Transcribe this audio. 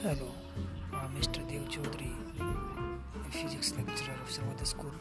Hello, I'm Mr. Dev Chaudhary, a physics lecturer of some school.